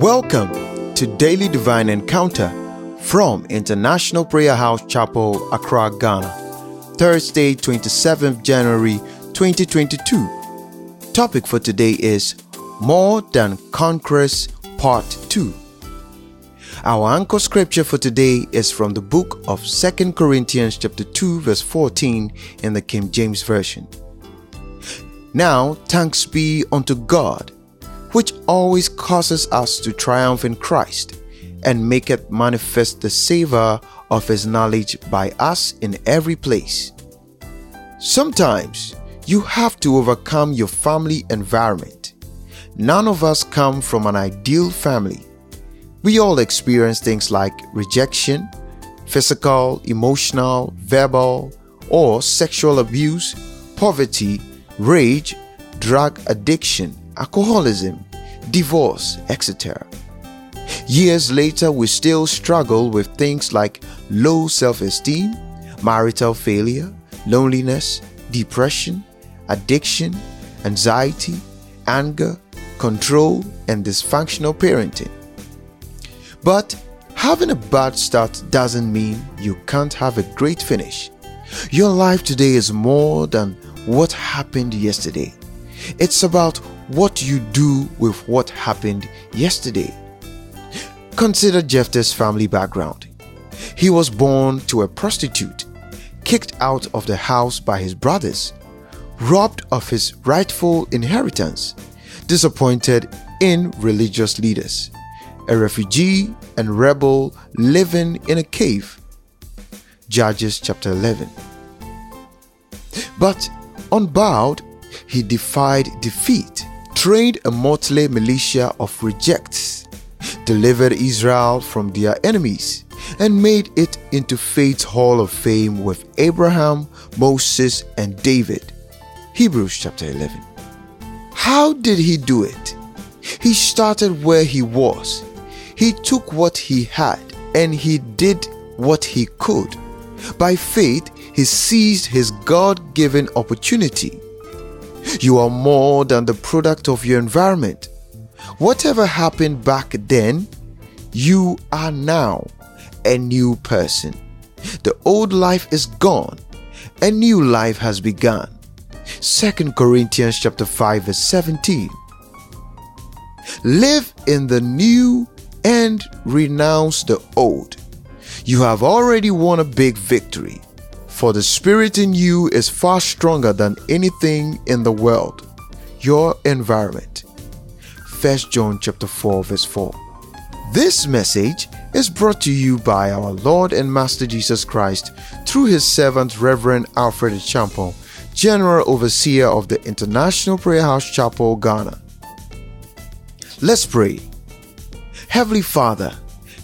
Welcome to Daily Divine Encounter from International Prayer House Chapel, Accra, Ghana. Thursday, 27th January 2022. Topic for today is More Than Conquerors Part 2. Our anchor scripture for today is from the book of 2 Corinthians chapter 2 verse 14 in the King James Version. Now thanks be unto God which always causes us to triumph in Christ and maketh manifest the savor of his knowledge by us in every place. Sometimes you have to overcome your family environment. None of us come from an ideal family. We all experience things like rejection, physical, emotional, verbal, or sexual abuse, poverty, rage, drug addiction, alcoholism, divorce, etc. Years later, we still struggle with things like low self esteem, marital failure, loneliness, depression, addiction, anxiety, anger, control, and dysfunctional parenting. But having a bad start doesn't mean you can't have a great finish. Your life today is more than what happened yesterday. It's about what you do with what happened yesterday. Consider Jephthah's family background. He was born to a prostitute, kicked out of the house by his brothers, robbed of his rightful inheritance, disappointed in religious leaders, a refugee and rebel living in a cave. Judges chapter 11. But unbowed, he defied defeat trained a motley militia of rejects, delivered Israel from their enemies, and made it into faith's hall of fame with Abraham, Moses, and David. Hebrews chapter 11. How did he do it? He started where he was. He took what he had and he did what he could. By faith, he seized his God given opportunity you are more than the product of your environment. Whatever happened back then, you are now a new person. The old life is gone. A new life has begun. 2 Corinthians chapter 5 verse 17. Live in the new and renounce the old. You have already won a big victory. For the spirit in you is far stronger than anything in the world, your environment. 1 John chapter 4 verse 4. This message is brought to you by our Lord and Master Jesus Christ through his servant Reverend Alfred Champon, General Overseer of the International Prayer House Chapel, Ghana. Let's pray. Heavenly Father,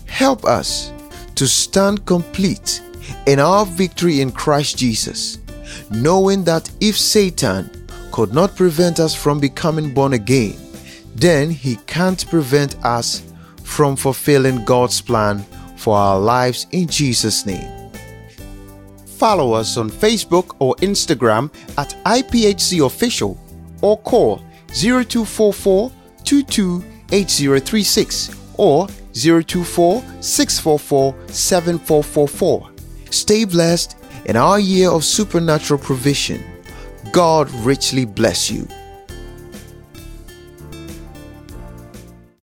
help us to stand complete in our victory in Christ Jesus, knowing that if Satan could not prevent us from becoming born again, then he can't prevent us from fulfilling God's plan for our lives in Jesus' name. Follow us on Facebook or Instagram at IPHC Official or call 0244 228036 or 024 644 7444. Stay blessed in our year of supernatural provision. God richly bless you.